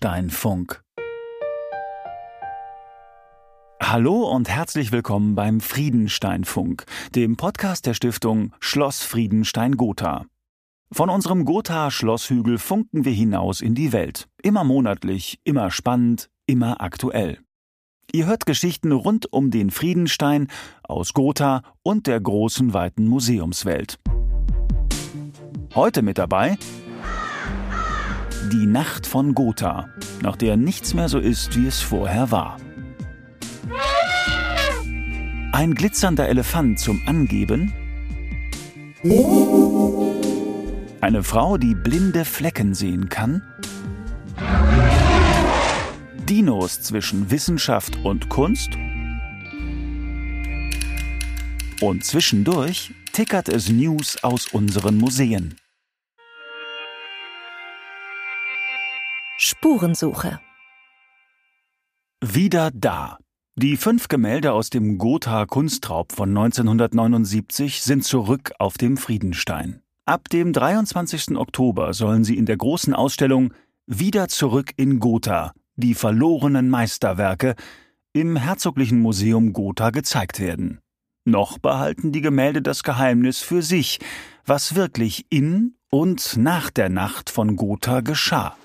Friedensteinfunk. Hallo und herzlich willkommen beim Friedensteinfunk, dem Podcast der Stiftung Schloss Friedenstein Gotha. Von unserem Gotha Schlosshügel funken wir hinaus in die Welt. Immer monatlich, immer spannend, immer aktuell. Ihr hört Geschichten rund um den Friedenstein aus Gotha und der großen weiten Museumswelt. Heute mit dabei die Nacht von Gotha, nach der nichts mehr so ist, wie es vorher war. Ein glitzernder Elefant zum Angeben. Eine Frau, die blinde Flecken sehen kann. Dinos zwischen Wissenschaft und Kunst. Und zwischendurch tickert es News aus unseren Museen. Spurensuche. Wieder da. Die fünf Gemälde aus dem Gotha Kunstraub von 1979 sind zurück auf dem Friedenstein. Ab dem 23. Oktober sollen sie in der großen Ausstellung Wieder zurück in Gotha, die verlorenen Meisterwerke, im Herzoglichen Museum Gotha gezeigt werden. Noch behalten die Gemälde das Geheimnis für sich, was wirklich in und nach der Nacht von Gotha geschah.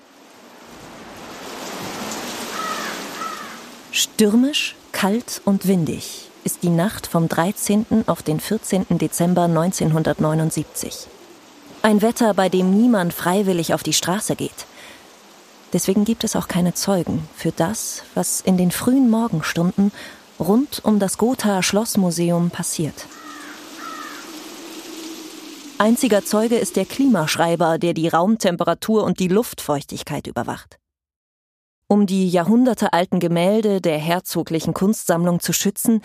Stürmisch, kalt und windig ist die Nacht vom 13. auf den 14. Dezember 1979. Ein Wetter, bei dem niemand freiwillig auf die Straße geht. Deswegen gibt es auch keine Zeugen für das, was in den frühen Morgenstunden rund um das Gotha Schlossmuseum passiert. Einziger Zeuge ist der Klimaschreiber, der die Raumtemperatur und die Luftfeuchtigkeit überwacht. Um die jahrhundertealten Gemälde der herzoglichen Kunstsammlung zu schützen,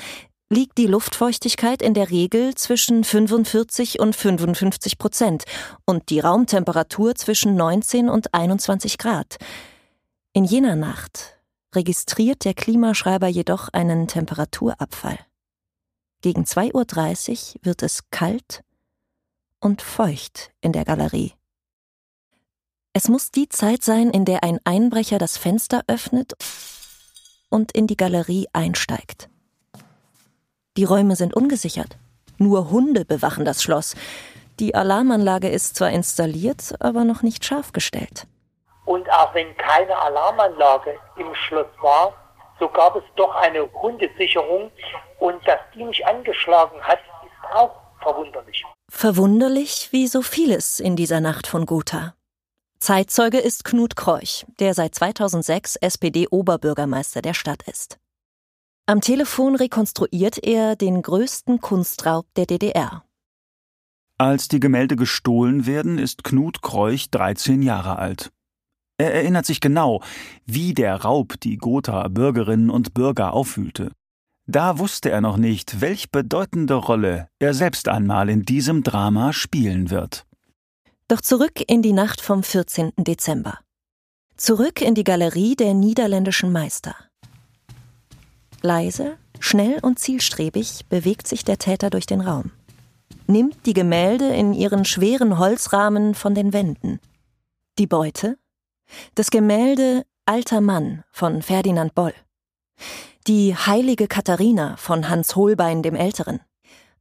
liegt die Luftfeuchtigkeit in der Regel zwischen 45 und 55 Prozent und die Raumtemperatur zwischen 19 und 21 Grad. In jener Nacht registriert der Klimaschreiber jedoch einen Temperaturabfall. Gegen 2.30 Uhr wird es kalt und feucht in der Galerie. Es muss die Zeit sein, in der ein Einbrecher das Fenster öffnet und in die Galerie einsteigt. Die Räume sind ungesichert. Nur Hunde bewachen das Schloss. Die Alarmanlage ist zwar installiert, aber noch nicht scharf gestellt. Und auch wenn keine Alarmanlage im Schloss war, so gab es doch eine Hundesicherung und dass die nicht angeschlagen hat, ist auch verwunderlich. Verwunderlich wie so vieles in dieser Nacht von Gotha. Zeitzeuge ist Knut Kreuch, der seit 2006 SPD-Oberbürgermeister der Stadt ist. Am Telefon rekonstruiert er den größten Kunstraub der DDR. Als die Gemälde gestohlen werden, ist Knut Kreuch 13 Jahre alt. Er erinnert sich genau, wie der Raub die Gotha Bürgerinnen und Bürger aufwühlte. Da wusste er noch nicht, welch bedeutende Rolle er selbst einmal in diesem Drama spielen wird. Doch zurück in die Nacht vom 14. Dezember. Zurück in die Galerie der niederländischen Meister. Leise, schnell und zielstrebig bewegt sich der Täter durch den Raum. Nimmt die Gemälde in ihren schweren Holzrahmen von den Wänden. Die Beute? Das Gemälde Alter Mann von Ferdinand Boll. Die Heilige Katharina von Hans Holbein dem Älteren.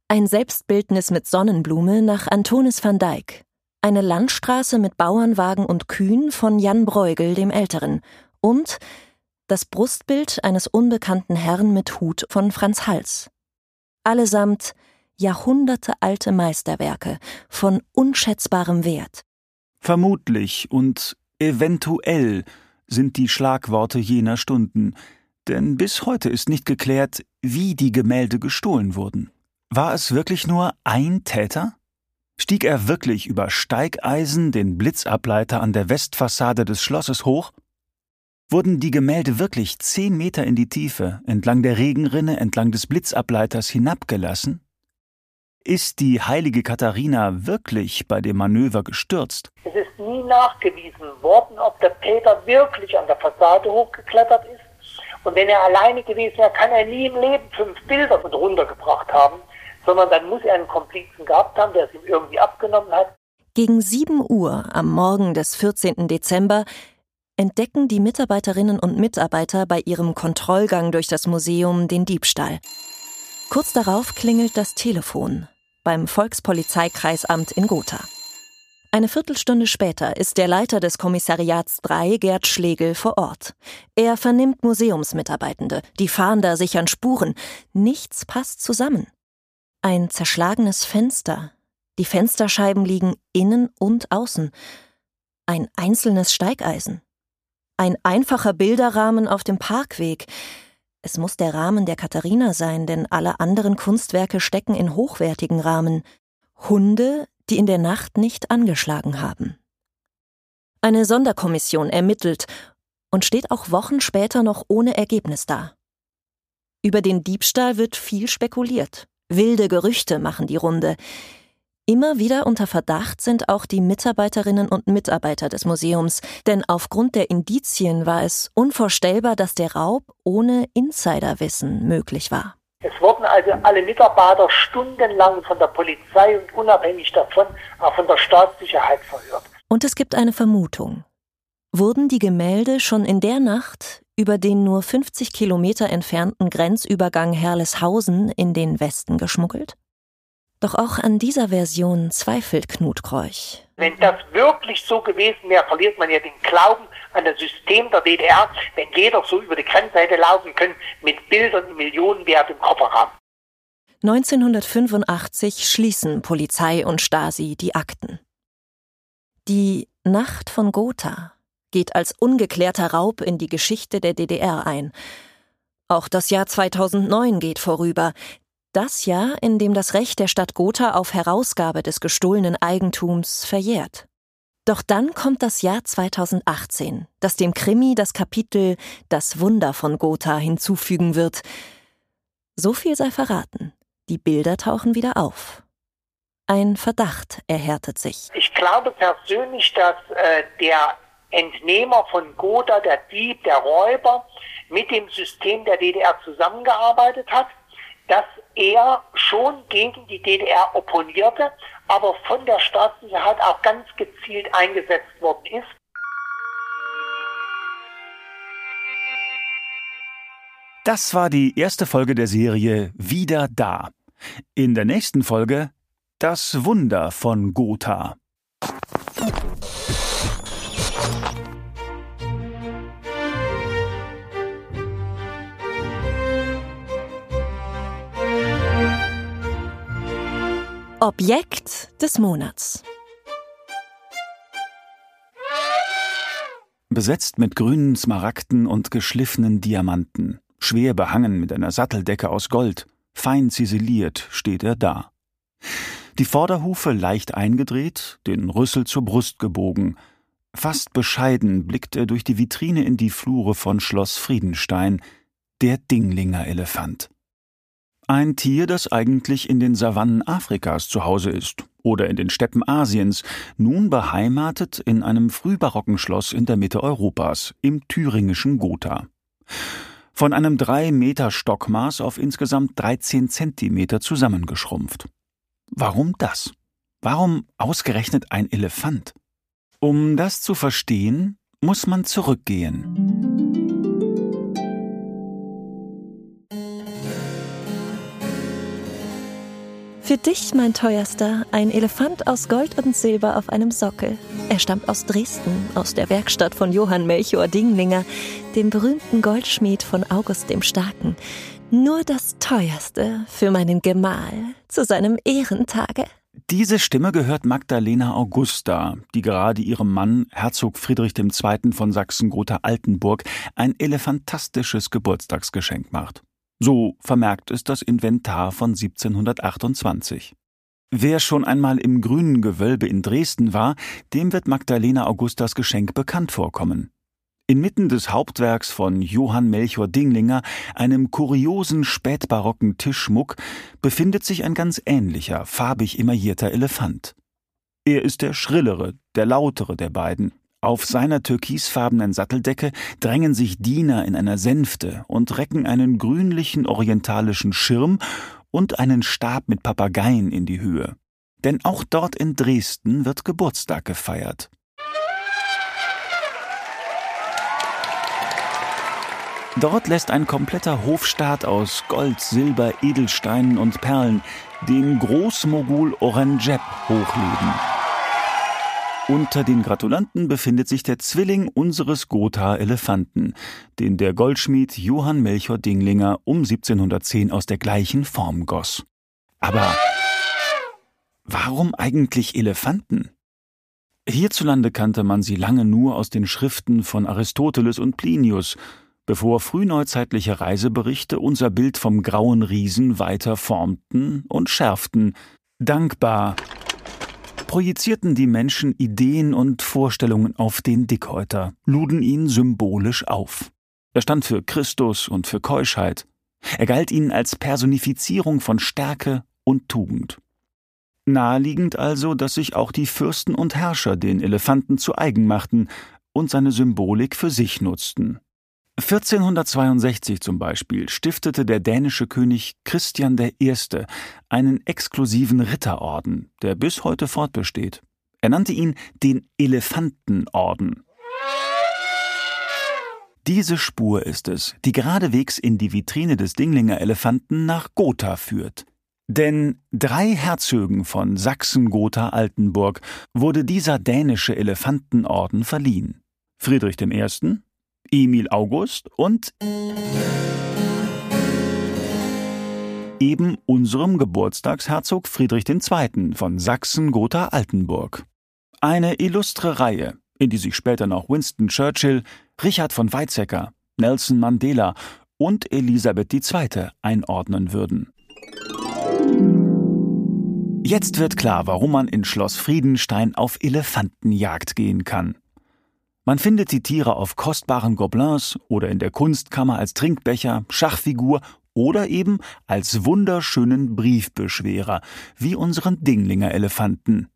Ein Selbstbildnis mit Sonnenblume nach Antonis van Dyck eine Landstraße mit Bauernwagen und Kühen von Jan Bruegel dem Älteren und das Brustbild eines unbekannten Herrn mit Hut von Franz Hals. Allesamt jahrhundertealte Meisterwerke von unschätzbarem Wert. Vermutlich und eventuell sind die Schlagworte jener Stunden, denn bis heute ist nicht geklärt, wie die Gemälde gestohlen wurden. War es wirklich nur ein Täter? Stieg er wirklich über Steigeisen den Blitzableiter an der Westfassade des Schlosses hoch? Wurden die Gemälde wirklich zehn Meter in die Tiefe, entlang der Regenrinne, entlang des Blitzableiters hinabgelassen? Ist die heilige Katharina wirklich bei dem Manöver gestürzt? Es ist nie nachgewiesen worden, ob der Peter wirklich an der Fassade hochgeklettert ist. Und wenn er alleine gewesen wäre, kann er nie im Leben fünf Bilder mit runtergebracht haben sondern dann muss er einen Komplizen gehabt haben, der es ihm irgendwie abgenommen hat. Gegen 7 Uhr am Morgen des 14. Dezember entdecken die Mitarbeiterinnen und Mitarbeiter bei ihrem Kontrollgang durch das Museum den Diebstahl. Kurz darauf klingelt das Telefon beim Volkspolizeikreisamt in Gotha. Eine Viertelstunde später ist der Leiter des Kommissariats 3, Gerd Schlegel, vor Ort. Er vernimmt Museumsmitarbeitende, die Fahnder sichern Spuren. Nichts passt zusammen. Ein zerschlagenes Fenster. Die Fensterscheiben liegen innen und außen. Ein einzelnes Steigeisen. Ein einfacher Bilderrahmen auf dem Parkweg. Es muss der Rahmen der Katharina sein, denn alle anderen Kunstwerke stecken in hochwertigen Rahmen. Hunde, die in der Nacht nicht angeschlagen haben. Eine Sonderkommission ermittelt und steht auch Wochen später noch ohne Ergebnis da. Über den Diebstahl wird viel spekuliert. Wilde Gerüchte machen die Runde. Immer wieder unter Verdacht sind auch die Mitarbeiterinnen und Mitarbeiter des Museums, denn aufgrund der Indizien war es unvorstellbar, dass der Raub ohne Insiderwissen möglich war. Es wurden also alle Mitarbeiter stundenlang von der Polizei und unabhängig davon auch von der Staatssicherheit verhört. Und es gibt eine Vermutung. Wurden die Gemälde schon in der Nacht über den nur 50 Kilometer entfernten Grenzübergang Herleshausen in den Westen geschmuggelt? Doch auch an dieser Version zweifelt Knut Kreuch. Wenn das wirklich so gewesen wäre, verliert man ja den Glauben an das System der DDR, wenn jeder so über die Grenze hätte laufen können mit Bildern Millionenwert im Kofferraum. 1985 schließen Polizei und Stasi die Akten. Die Nacht von Gotha geht als ungeklärter Raub in die Geschichte der DDR ein. Auch das Jahr 2009 geht vorüber, das Jahr, in dem das Recht der Stadt Gotha auf Herausgabe des gestohlenen Eigentums verjährt. Doch dann kommt das Jahr 2018, das dem Krimi das Kapitel Das Wunder von Gotha hinzufügen wird. So viel sei verraten. Die Bilder tauchen wieder auf. Ein Verdacht erhärtet sich. Ich glaube persönlich, dass äh, der Entnehmer von Gotha, der Dieb, der Räuber, mit dem System der DDR zusammengearbeitet hat, dass er schon gegen die DDR opponierte, aber von der Staatssicherheit auch ganz gezielt eingesetzt worden ist. Das war die erste Folge der Serie Wieder da. In der nächsten Folge Das Wunder von Gotha. Objekt des Monats. Besetzt mit grünen Smaragden und geschliffenen Diamanten, schwer behangen mit einer Satteldecke aus Gold, fein ziseliert steht er da. Die Vorderhufe leicht eingedreht, den Rüssel zur Brust gebogen. Fast bescheiden blickt er durch die Vitrine in die Flure von Schloss Friedenstein, der Dinglinger Elefant. Ein Tier, das eigentlich in den Savannen Afrikas zu Hause ist oder in den Steppen Asiens, nun beheimatet in einem frühbarocken Schloss in der Mitte Europas, im thüringischen Gotha. Von einem drei Meter Stockmaß auf insgesamt 13 Zentimeter zusammengeschrumpft. Warum das? Warum ausgerechnet ein Elefant? Um das zu verstehen, muss man zurückgehen. Für dich, mein teuerster, ein Elefant aus Gold und Silber auf einem Sockel. Er stammt aus Dresden, aus der Werkstatt von Johann Melchior Dinglinger, dem berühmten Goldschmied von August dem Starken. Nur das teuerste für meinen Gemahl zu seinem Ehrentage. Diese Stimme gehört Magdalena Augusta, die gerade ihrem Mann, Herzog Friedrich II. von Sachsen-Gotha-Altenburg, ein elefantastisches Geburtstagsgeschenk macht. So vermerkt es das Inventar von 1728. Wer schon einmal im grünen Gewölbe in Dresden war, dem wird Magdalena Augustas Geschenk bekannt vorkommen. Inmitten des Hauptwerks von Johann Melchior Dinglinger, einem kuriosen spätbarocken Tischmuck, befindet sich ein ganz ähnlicher, farbig emaillierter Elefant. Er ist der schrillere, der lautere der beiden, auf seiner türkisfarbenen Satteldecke drängen sich Diener in einer Sänfte und recken einen grünlichen orientalischen Schirm und einen Stab mit Papageien in die Höhe. Denn auch dort in Dresden wird Geburtstag gefeiert. Dort lässt ein kompletter Hofstaat aus Gold, Silber, Edelsteinen und Perlen den Großmogul Oranjeb hochleben. Unter den Gratulanten befindet sich der Zwilling unseres Gotha-Elefanten, den der Goldschmied Johann Melchior Dinglinger um 1710 aus der gleichen Form goss. Aber warum eigentlich Elefanten? Hierzulande kannte man sie lange nur aus den Schriften von Aristoteles und Plinius, bevor frühneuzeitliche Reiseberichte unser Bild vom grauen Riesen weiter formten und schärften. Dankbar projizierten die Menschen Ideen und Vorstellungen auf den Dickhäuter, luden ihn symbolisch auf. Er stand für Christus und für Keuschheit. Er galt ihnen als Personifizierung von Stärke und Tugend. Naheliegend also, dass sich auch die Fürsten und Herrscher den Elefanten zu eigen machten und seine Symbolik für sich nutzten. 1462 zum Beispiel stiftete der dänische König Christian I. einen exklusiven Ritterorden, der bis heute fortbesteht. Er nannte ihn den Elefantenorden. Diese Spur ist es, die geradewegs in die Vitrine des Dinglinger Elefanten nach Gotha führt. Denn drei Herzögen von Sachsen-Gotha-Altenburg wurde dieser dänische Elefantenorden verliehen. Friedrich I., Emil August und eben unserem Geburtstagsherzog Friedrich II. von Sachsen-Gotha-Altenburg. Eine illustre Reihe, in die sich später noch Winston Churchill, Richard von Weizsäcker, Nelson Mandela und Elisabeth II. einordnen würden. Jetzt wird klar, warum man in Schloss Friedenstein auf Elefantenjagd gehen kann. Man findet die Tiere auf kostbaren Gobelins oder in der Kunstkammer als Trinkbecher, Schachfigur oder eben als wunderschönen Briefbeschwerer, wie unseren Dinglinger Elefanten.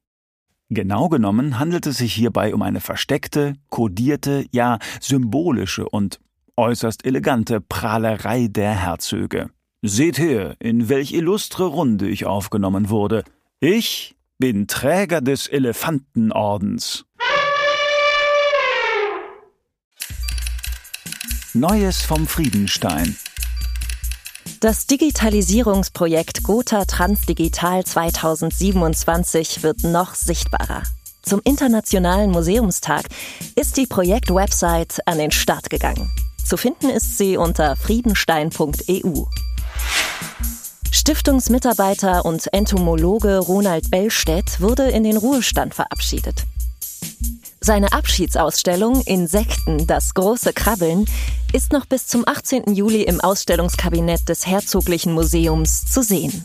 Genau genommen handelt es sich hierbei um eine versteckte, kodierte, ja symbolische und äußerst elegante Prahlerei der Herzöge. Seht her, in welch illustre Runde ich aufgenommen wurde. Ich bin Träger des Elefantenordens. Neues vom Friedenstein. Das Digitalisierungsprojekt Gotha Transdigital 2027 wird noch sichtbarer. Zum Internationalen Museumstag ist die Projektwebsite an den Start gegangen. Zu finden ist sie unter friedenstein.eu. Stiftungsmitarbeiter und Entomologe Ronald Bellstedt wurde in den Ruhestand verabschiedet. Seine Abschiedsausstellung Insekten, das große Krabbeln ist noch bis zum 18. Juli im Ausstellungskabinett des Herzoglichen Museums zu sehen.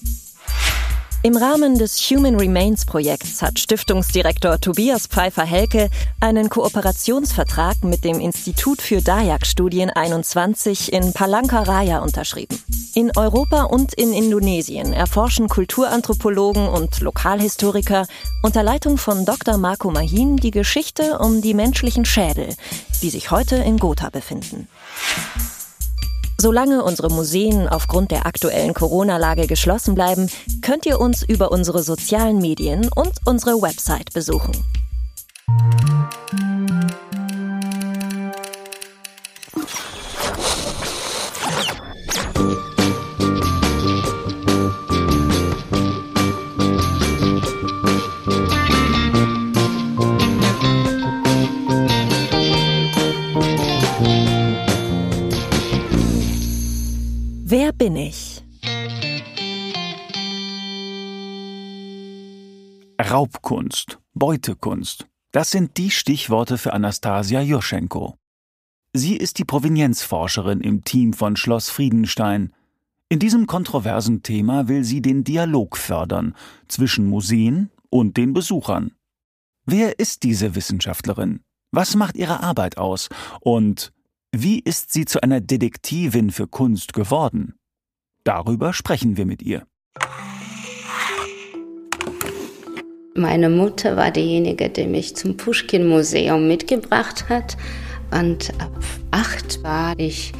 Im Rahmen des Human Remains Projekts hat Stiftungsdirektor Tobias Pfeiffer-Helke einen Kooperationsvertrag mit dem Institut für Dayak-Studien 21 in Palangkaraya unterschrieben. In Europa und in Indonesien erforschen Kulturanthropologen und Lokalhistoriker unter Leitung von Dr. Marco Mahin die Geschichte um die menschlichen Schädel, die sich heute in Gotha befinden. Solange unsere Museen aufgrund der aktuellen Corona-Lage geschlossen bleiben, könnt ihr uns über unsere sozialen Medien und unsere Website besuchen. Raubkunst, Beutekunst, das sind die Stichworte für Anastasia Juschenko. Sie ist die Provenienzforscherin im Team von Schloss Friedenstein. In diesem kontroversen Thema will sie den Dialog fördern zwischen Museen und den Besuchern. Wer ist diese Wissenschaftlerin? Was macht ihre Arbeit aus? Und wie ist sie zu einer Detektivin für Kunst geworden? Darüber sprechen wir mit ihr. Meine Mutter war diejenige, die mich zum Pushkin-Museum mitgebracht hat. Und ab acht war ich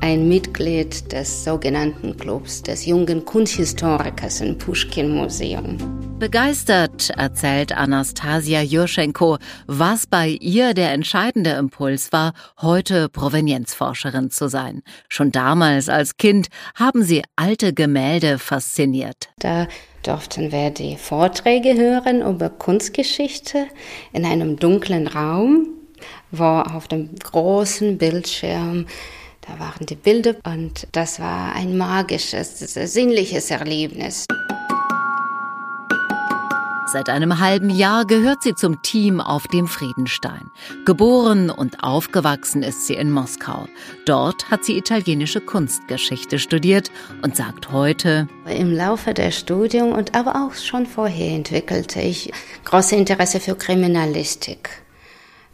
ein Mitglied des sogenannten Clubs des jungen Kunsthistorikers im Pushkin-Museum. Begeistert erzählt Anastasia Jurschenko, was bei ihr der entscheidende Impuls war, heute Provenienzforscherin zu sein. Schon damals als Kind haben sie alte Gemälde fasziniert. Da durften wir die Vorträge hören über Kunstgeschichte in einem dunklen Raum, wo auf dem großen Bildschirm da waren die Bilder und das war ein magisches, sinnliches Erlebnis. Seit einem halben Jahr gehört sie zum Team auf dem Friedenstein. Geboren und aufgewachsen ist sie in Moskau. Dort hat sie italienische Kunstgeschichte studiert und sagt heute, im Laufe der Studium und aber auch schon vorher entwickelte ich große Interesse für Kriminalistik.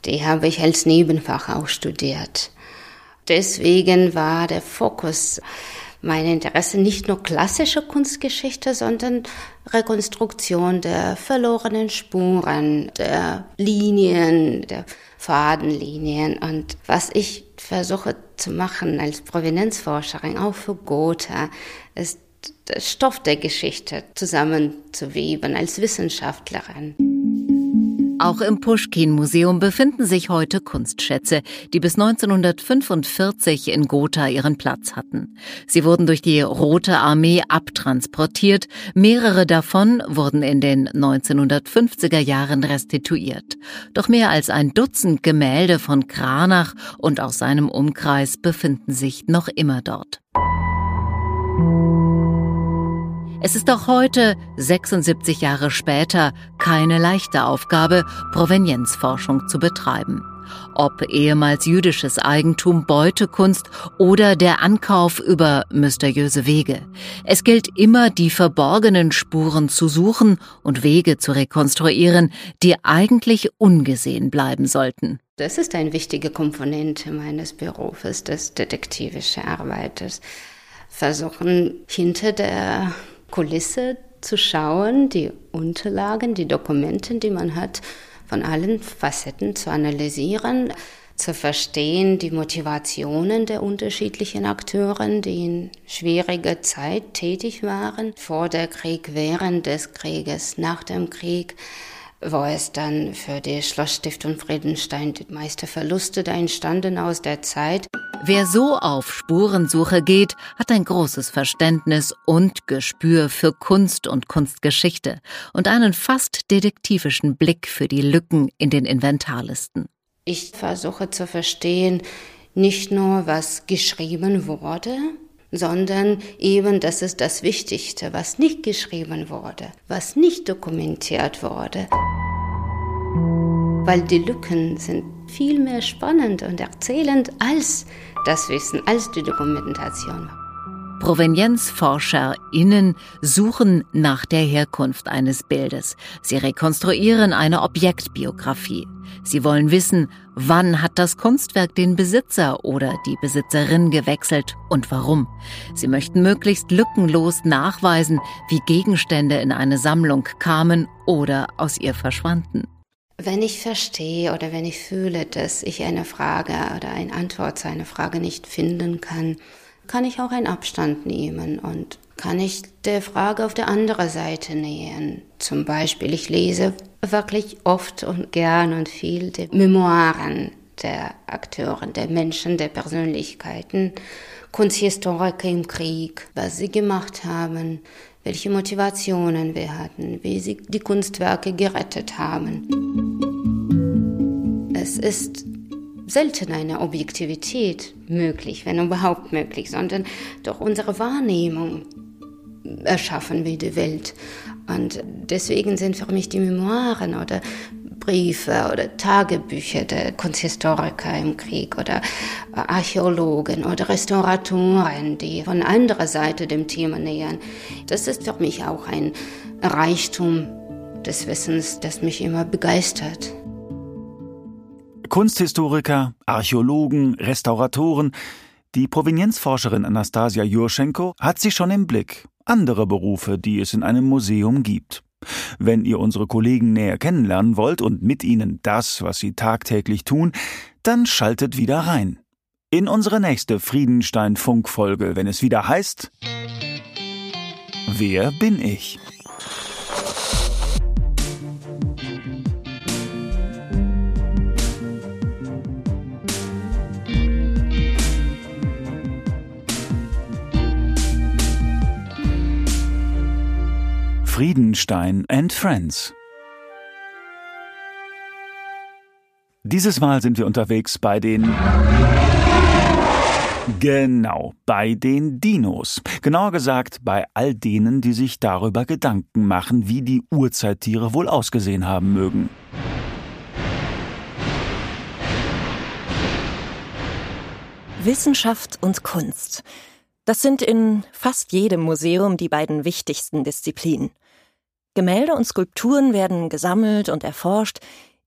Die habe ich als Nebenfach auch studiert. Deswegen war der Fokus mein Interesse nicht nur klassische Kunstgeschichte, sondern Rekonstruktion der verlorenen Spuren, der Linien, der Fadenlinien. Und was ich versuche zu machen als Provenienzforscherin, auch für Gotha, ist Stoff der Geschichte zusammenzuweben als Wissenschaftlerin. Auch im Puschkin-Museum befinden sich heute Kunstschätze, die bis 1945 in Gotha ihren Platz hatten. Sie wurden durch die Rote Armee abtransportiert, mehrere davon wurden in den 1950er Jahren restituiert. Doch mehr als ein Dutzend Gemälde von Kranach und aus seinem Umkreis befinden sich noch immer dort. Es ist auch heute, 76 Jahre später, keine leichte Aufgabe, Provenienzforschung zu betreiben. Ob ehemals jüdisches Eigentum, Beutekunst oder der Ankauf über mysteriöse Wege. Es gilt immer, die verborgenen Spuren zu suchen und Wege zu rekonstruieren, die eigentlich ungesehen bleiben sollten. Das ist eine wichtige Komponente meines Berufes, des detektivischen Arbeiters. Versuchen hinter der Kulisse zu schauen, die Unterlagen, die Dokumente, die man hat, von allen Facetten zu analysieren, zu verstehen, die Motivationen der unterschiedlichen Akteuren, die in schwieriger Zeit tätig waren, vor der Krieg, während des Krieges, nach dem Krieg, wo es dann für die Schlossstiftung Friedenstein die meisten Verluste da entstanden aus der Zeit. Wer so auf Spurensuche geht, hat ein großes Verständnis und Gespür für Kunst und Kunstgeschichte und einen fast detektivischen Blick für die Lücken in den Inventarlisten. Ich versuche zu verstehen, nicht nur, was geschrieben wurde, sondern eben, das ist das Wichtigste, was nicht geschrieben wurde, was nicht dokumentiert wurde. Weil die Lücken sind viel mehr spannend und erzählend als das Wissen, als die Dokumentation. ProvenienzforscherInnen suchen nach der Herkunft eines Bildes. Sie rekonstruieren eine Objektbiografie. Sie wollen wissen, wann hat das Kunstwerk den Besitzer oder die Besitzerin gewechselt und warum. Sie möchten möglichst lückenlos nachweisen, wie Gegenstände in eine Sammlung kamen oder aus ihr verschwanden. Wenn ich verstehe oder wenn ich fühle, dass ich eine Frage oder eine Antwort zu einer Frage nicht finden kann, kann ich auch einen Abstand nehmen und kann ich der Frage auf der anderen Seite nähern. Zum Beispiel, ich lese wirklich oft und gern und viel die Memoiren der Akteure, der Menschen, der Persönlichkeiten, Kunsthistoriker im Krieg, was sie gemacht haben, welche Motivationen wir hatten, wie sie die Kunstwerke gerettet haben. Es ist selten eine Objektivität möglich, wenn überhaupt möglich, sondern durch unsere Wahrnehmung erschaffen wir die Welt. Und deswegen sind für mich die Memoiren oder Briefe oder Tagebücher der Kunsthistoriker im Krieg oder Archäologen oder Restauratoren, die von anderer Seite dem Thema nähern. Das ist für mich auch ein Reichtum des Wissens, das mich immer begeistert. Kunsthistoriker, Archäologen, Restauratoren. Die Provenienzforscherin Anastasia Jurschenko hat sie schon im Blick. Andere Berufe, die es in einem Museum gibt. Wenn ihr unsere Kollegen näher kennenlernen wollt und mit ihnen das, was sie tagtäglich tun, dann schaltet wieder rein. in unsere nächste Friedenstein-Funkfolge, wenn es wieder heißt Wer bin ich? Friedenstein and Friends. Dieses Mal sind wir unterwegs bei den Genau, bei den Dinos. Genauer gesagt, bei all denen, die sich darüber Gedanken machen, wie die Urzeittiere wohl ausgesehen haben mögen. Wissenschaft und Kunst. Das sind in fast jedem Museum die beiden wichtigsten Disziplinen. Gemälde und Skulpturen werden gesammelt und erforscht,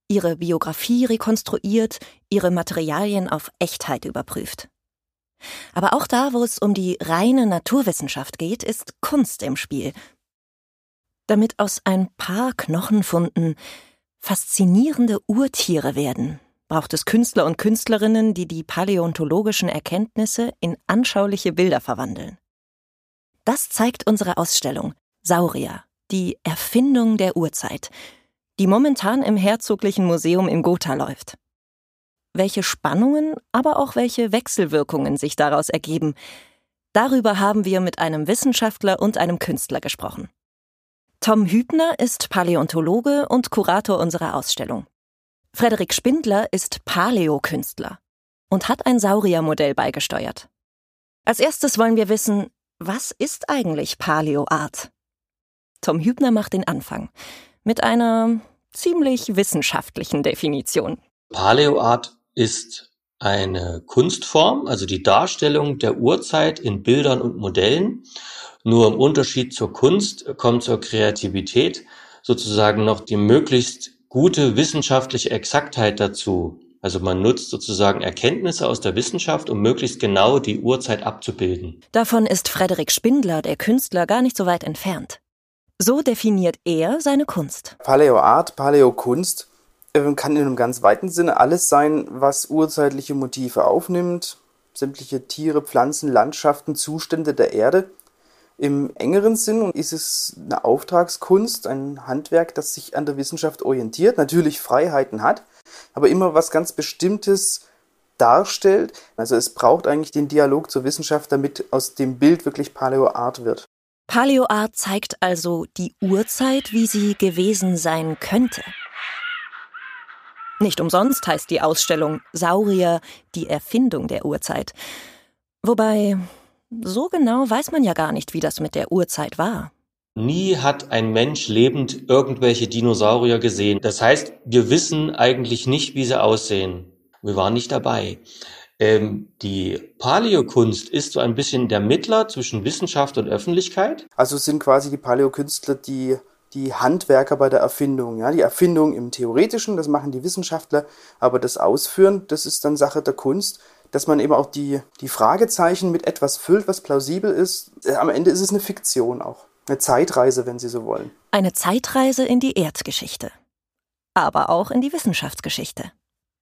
ihre Biografie rekonstruiert, ihre Materialien auf Echtheit überprüft. Aber auch da, wo es um die reine Naturwissenschaft geht, ist Kunst im Spiel. Damit aus ein paar Knochenfunden faszinierende Urtiere werden, braucht es Künstler und Künstlerinnen, die die paläontologischen Erkenntnisse in anschauliche Bilder verwandeln. Das zeigt unsere Ausstellung Saurier, die Erfindung der Urzeit, die momentan im Herzoglichen Museum in Gotha läuft welche Spannungen, aber auch welche Wechselwirkungen sich daraus ergeben. Darüber haben wir mit einem Wissenschaftler und einem Künstler gesprochen. Tom Hübner ist Paläontologe und Kurator unserer Ausstellung. Frederik Spindler ist Paläokünstler und hat ein Sauriermodell beigesteuert. Als erstes wollen wir wissen, was ist eigentlich Paläoart? Tom Hübner macht den Anfang mit einer ziemlich wissenschaftlichen Definition. Paläoart ist eine Kunstform, also die Darstellung der Urzeit in Bildern und Modellen. Nur im Unterschied zur Kunst kommt zur Kreativität sozusagen noch die möglichst gute wissenschaftliche Exaktheit dazu. Also man nutzt sozusagen Erkenntnisse aus der Wissenschaft, um möglichst genau die Urzeit abzubilden. Davon ist Frederik Spindler, der Künstler, gar nicht so weit entfernt. So definiert er seine Kunst. Paläoart, Paläokunst ähm, kann in einem ganz weiten Sinne alles sein, was urzeitliche Motive aufnimmt, sämtliche Tiere, Pflanzen, Landschaften, Zustände der Erde. Im engeren Sinn ist es eine Auftragskunst, ein Handwerk, das sich an der Wissenschaft orientiert, natürlich Freiheiten hat, aber immer was ganz Bestimmtes darstellt. Also es braucht eigentlich den Dialog zur Wissenschaft, damit aus dem Bild wirklich Paläoart wird. Paläoart zeigt also die Urzeit, wie sie gewesen sein könnte. Nicht umsonst heißt die Ausstellung Saurier, die Erfindung der Urzeit. Wobei, so genau weiß man ja gar nicht, wie das mit der Urzeit war. Nie hat ein Mensch lebend irgendwelche Dinosaurier gesehen. Das heißt, wir wissen eigentlich nicht, wie sie aussehen. Wir waren nicht dabei. Ähm, die Paläokunst ist so ein bisschen der Mittler zwischen Wissenschaft und Öffentlichkeit. Also sind quasi die Paläokünstler die die Handwerker bei der Erfindung. Ja, die Erfindung im Theoretischen, das machen die Wissenschaftler, aber das Ausführen, das ist dann Sache der Kunst, dass man eben auch die, die Fragezeichen mit etwas füllt, was plausibel ist. Äh, am Ende ist es eine Fiktion auch. Eine Zeitreise, wenn Sie so wollen. Eine Zeitreise in die Erdgeschichte. Aber auch in die Wissenschaftsgeschichte.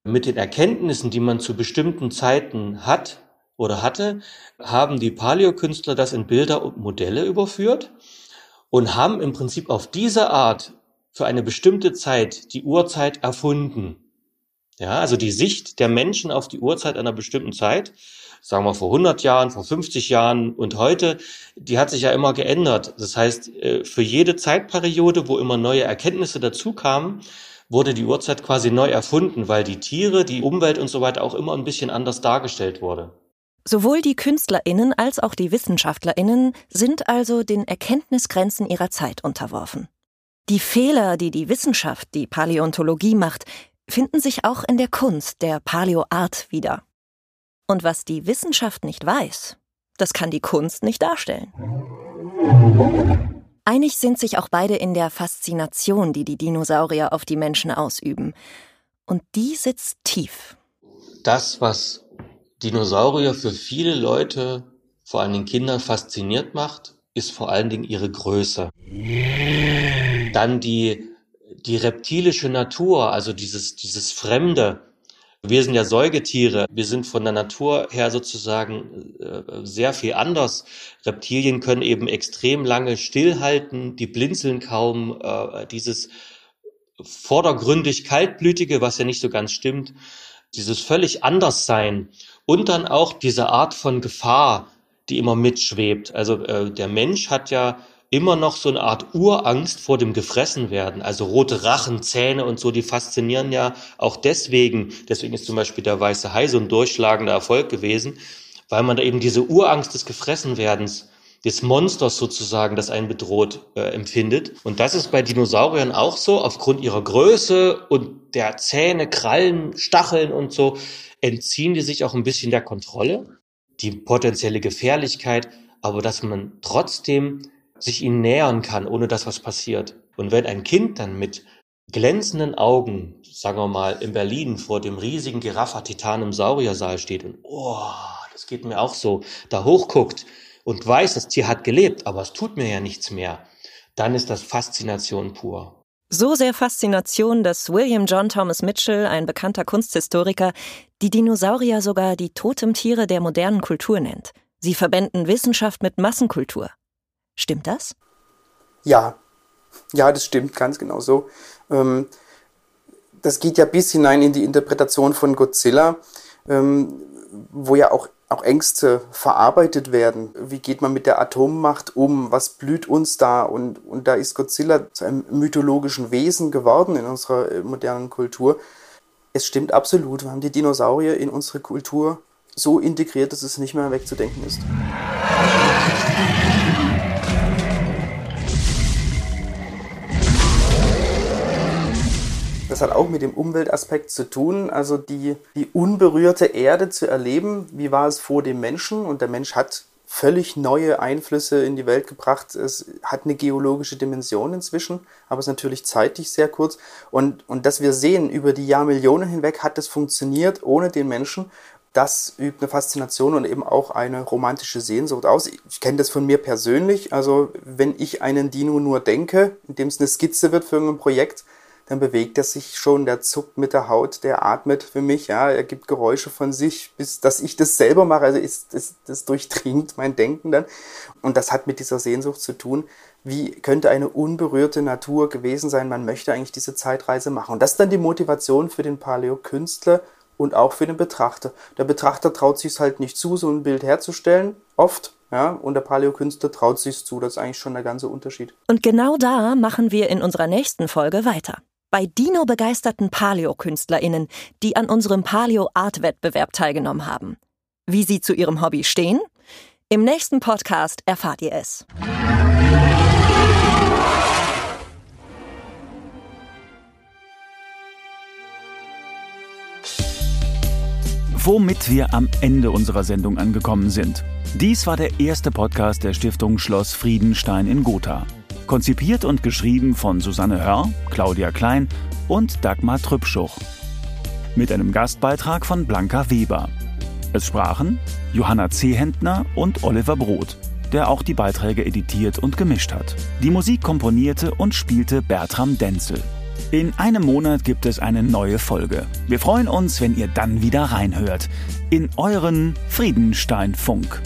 Mit den Erkenntnissen, die man zu bestimmten Zeiten hat oder hatte, haben die Paläokünstler das in Bilder und Modelle überführt und haben im Prinzip auf diese Art für eine bestimmte Zeit die Uhrzeit erfunden. Ja, also die Sicht der Menschen auf die Uhrzeit einer bestimmten Zeit, sagen wir vor 100 Jahren, vor 50 Jahren und heute, die hat sich ja immer geändert. Das heißt, äh, für jede Zeitperiode, wo immer neue Erkenntnisse dazu kamen, wurde die Uhrzeit quasi neu erfunden, weil die Tiere, die Umwelt und so weiter auch immer ein bisschen anders dargestellt wurde. Sowohl die Künstlerinnen als auch die Wissenschaftlerinnen sind also den Erkenntnisgrenzen ihrer Zeit unterworfen. Die Fehler, die die Wissenschaft, die Paläontologie macht, finden sich auch in der Kunst, der Paläoart wieder. Und was die Wissenschaft nicht weiß, das kann die Kunst nicht darstellen. Einig sind sich auch beide in der Faszination, die die Dinosaurier auf die Menschen ausüben. Und die sitzt tief. Das, was Dinosaurier für viele Leute, vor allen Dingen Kinder, fasziniert macht, ist vor allen Dingen ihre Größe. Dann die, die reptilische Natur, also dieses, dieses Fremde, Wir sind ja Säugetiere. Wir sind von der Natur her sozusagen äh, sehr viel anders. Reptilien können eben extrem lange stillhalten, die blinzeln kaum. Äh, dieses vordergründig kaltblütige, was ja nicht so ganz stimmt, dieses völlig anders sein und dann auch diese Art von Gefahr, die immer mitschwebt. Also äh, der Mensch hat ja immer noch so eine Art Urangst vor dem Gefressenwerden. Also rote Rachen, Zähne und so, die faszinieren ja auch deswegen. Deswegen ist zum Beispiel der weiße Hai so ein durchschlagender Erfolg gewesen, weil man da eben diese Urangst des Gefressenwerdens des Monsters sozusagen, das einen bedroht, äh, empfindet. Und das ist bei Dinosauriern auch so. Aufgrund ihrer Größe und der Zähne, Krallen, Stacheln und so entziehen die sich auch ein bisschen der Kontrolle. Die potenzielle Gefährlichkeit, aber dass man trotzdem sich ihnen nähern kann, ohne dass was passiert. Und wenn ein Kind dann mit glänzenden Augen, sagen wir mal, in Berlin vor dem riesigen Giraffa-Titan im Sauriersaal steht und, oh, das geht mir auch so, da hochguckt und weiß, das Tier hat gelebt, aber es tut mir ja nichts mehr, dann ist das Faszination pur. So sehr Faszination, dass William John Thomas Mitchell, ein bekannter Kunsthistoriker, die Dinosaurier sogar die Totemtiere der modernen Kultur nennt. Sie verbänden Wissenschaft mit Massenkultur. Stimmt das? Ja, ja, das stimmt ganz genau so. Ähm, das geht ja bis hinein in die Interpretation von Godzilla, ähm, wo ja auch, auch Ängste verarbeitet werden. Wie geht man mit der Atommacht um? Was blüht uns da? Und, und da ist Godzilla zu einem mythologischen Wesen geworden in unserer äh, modernen Kultur. Es stimmt absolut. Wir haben die Dinosaurier in unsere Kultur so integriert, dass es nicht mehr wegzudenken ist. Das hat auch mit dem Umweltaspekt zu tun, also die, die unberührte Erde zu erleben. Wie war es vor dem Menschen? Und der Mensch hat völlig neue Einflüsse in die Welt gebracht. Es hat eine geologische Dimension inzwischen, aber es ist natürlich zeitlich sehr kurz. Und, und dass wir sehen, über die Jahrmillionen hinweg hat es funktioniert ohne den Menschen. Das übt eine Faszination und eben auch eine romantische Sehnsucht aus. Ich kenne das von mir persönlich. Also wenn ich einen Dino nur denke, indem es eine Skizze wird für ein Projekt, dann bewegt er sich schon, der zuckt mit der Haut, der atmet für mich, ja, er gibt Geräusche von sich, bis dass ich das selber mache, also ist, das, das durchdringt mein Denken dann. Und das hat mit dieser Sehnsucht zu tun, wie könnte eine unberührte Natur gewesen sein, man möchte eigentlich diese Zeitreise machen. Und das ist dann die Motivation für den Paleo-Künstler und auch für den Betrachter. Der Betrachter traut sich halt nicht zu, so ein Bild herzustellen, oft, ja, und der Paleo-Künstler traut sich zu. Das ist eigentlich schon der ganze Unterschied. Und genau da machen wir in unserer nächsten Folge weiter bei Dino-begeisterten Paleo-KünstlerInnen, die an unserem Paleo-Art-Wettbewerb teilgenommen haben. Wie sie zu ihrem Hobby stehen? Im nächsten Podcast erfahrt ihr es. Womit wir am Ende unserer Sendung angekommen sind. Dies war der erste Podcast der Stiftung Schloss Friedenstein in Gotha. Konzipiert und geschrieben von Susanne Hörr, Claudia Klein und Dagmar Trübschuch. Mit einem Gastbeitrag von Blanca Weber. Es sprachen Johanna Zehentner und Oliver Brot, der auch die Beiträge editiert und gemischt hat. Die Musik komponierte und spielte Bertram Denzel. In einem Monat gibt es eine neue Folge. Wir freuen uns, wenn ihr dann wieder reinhört. In euren Friedenstein-Funk.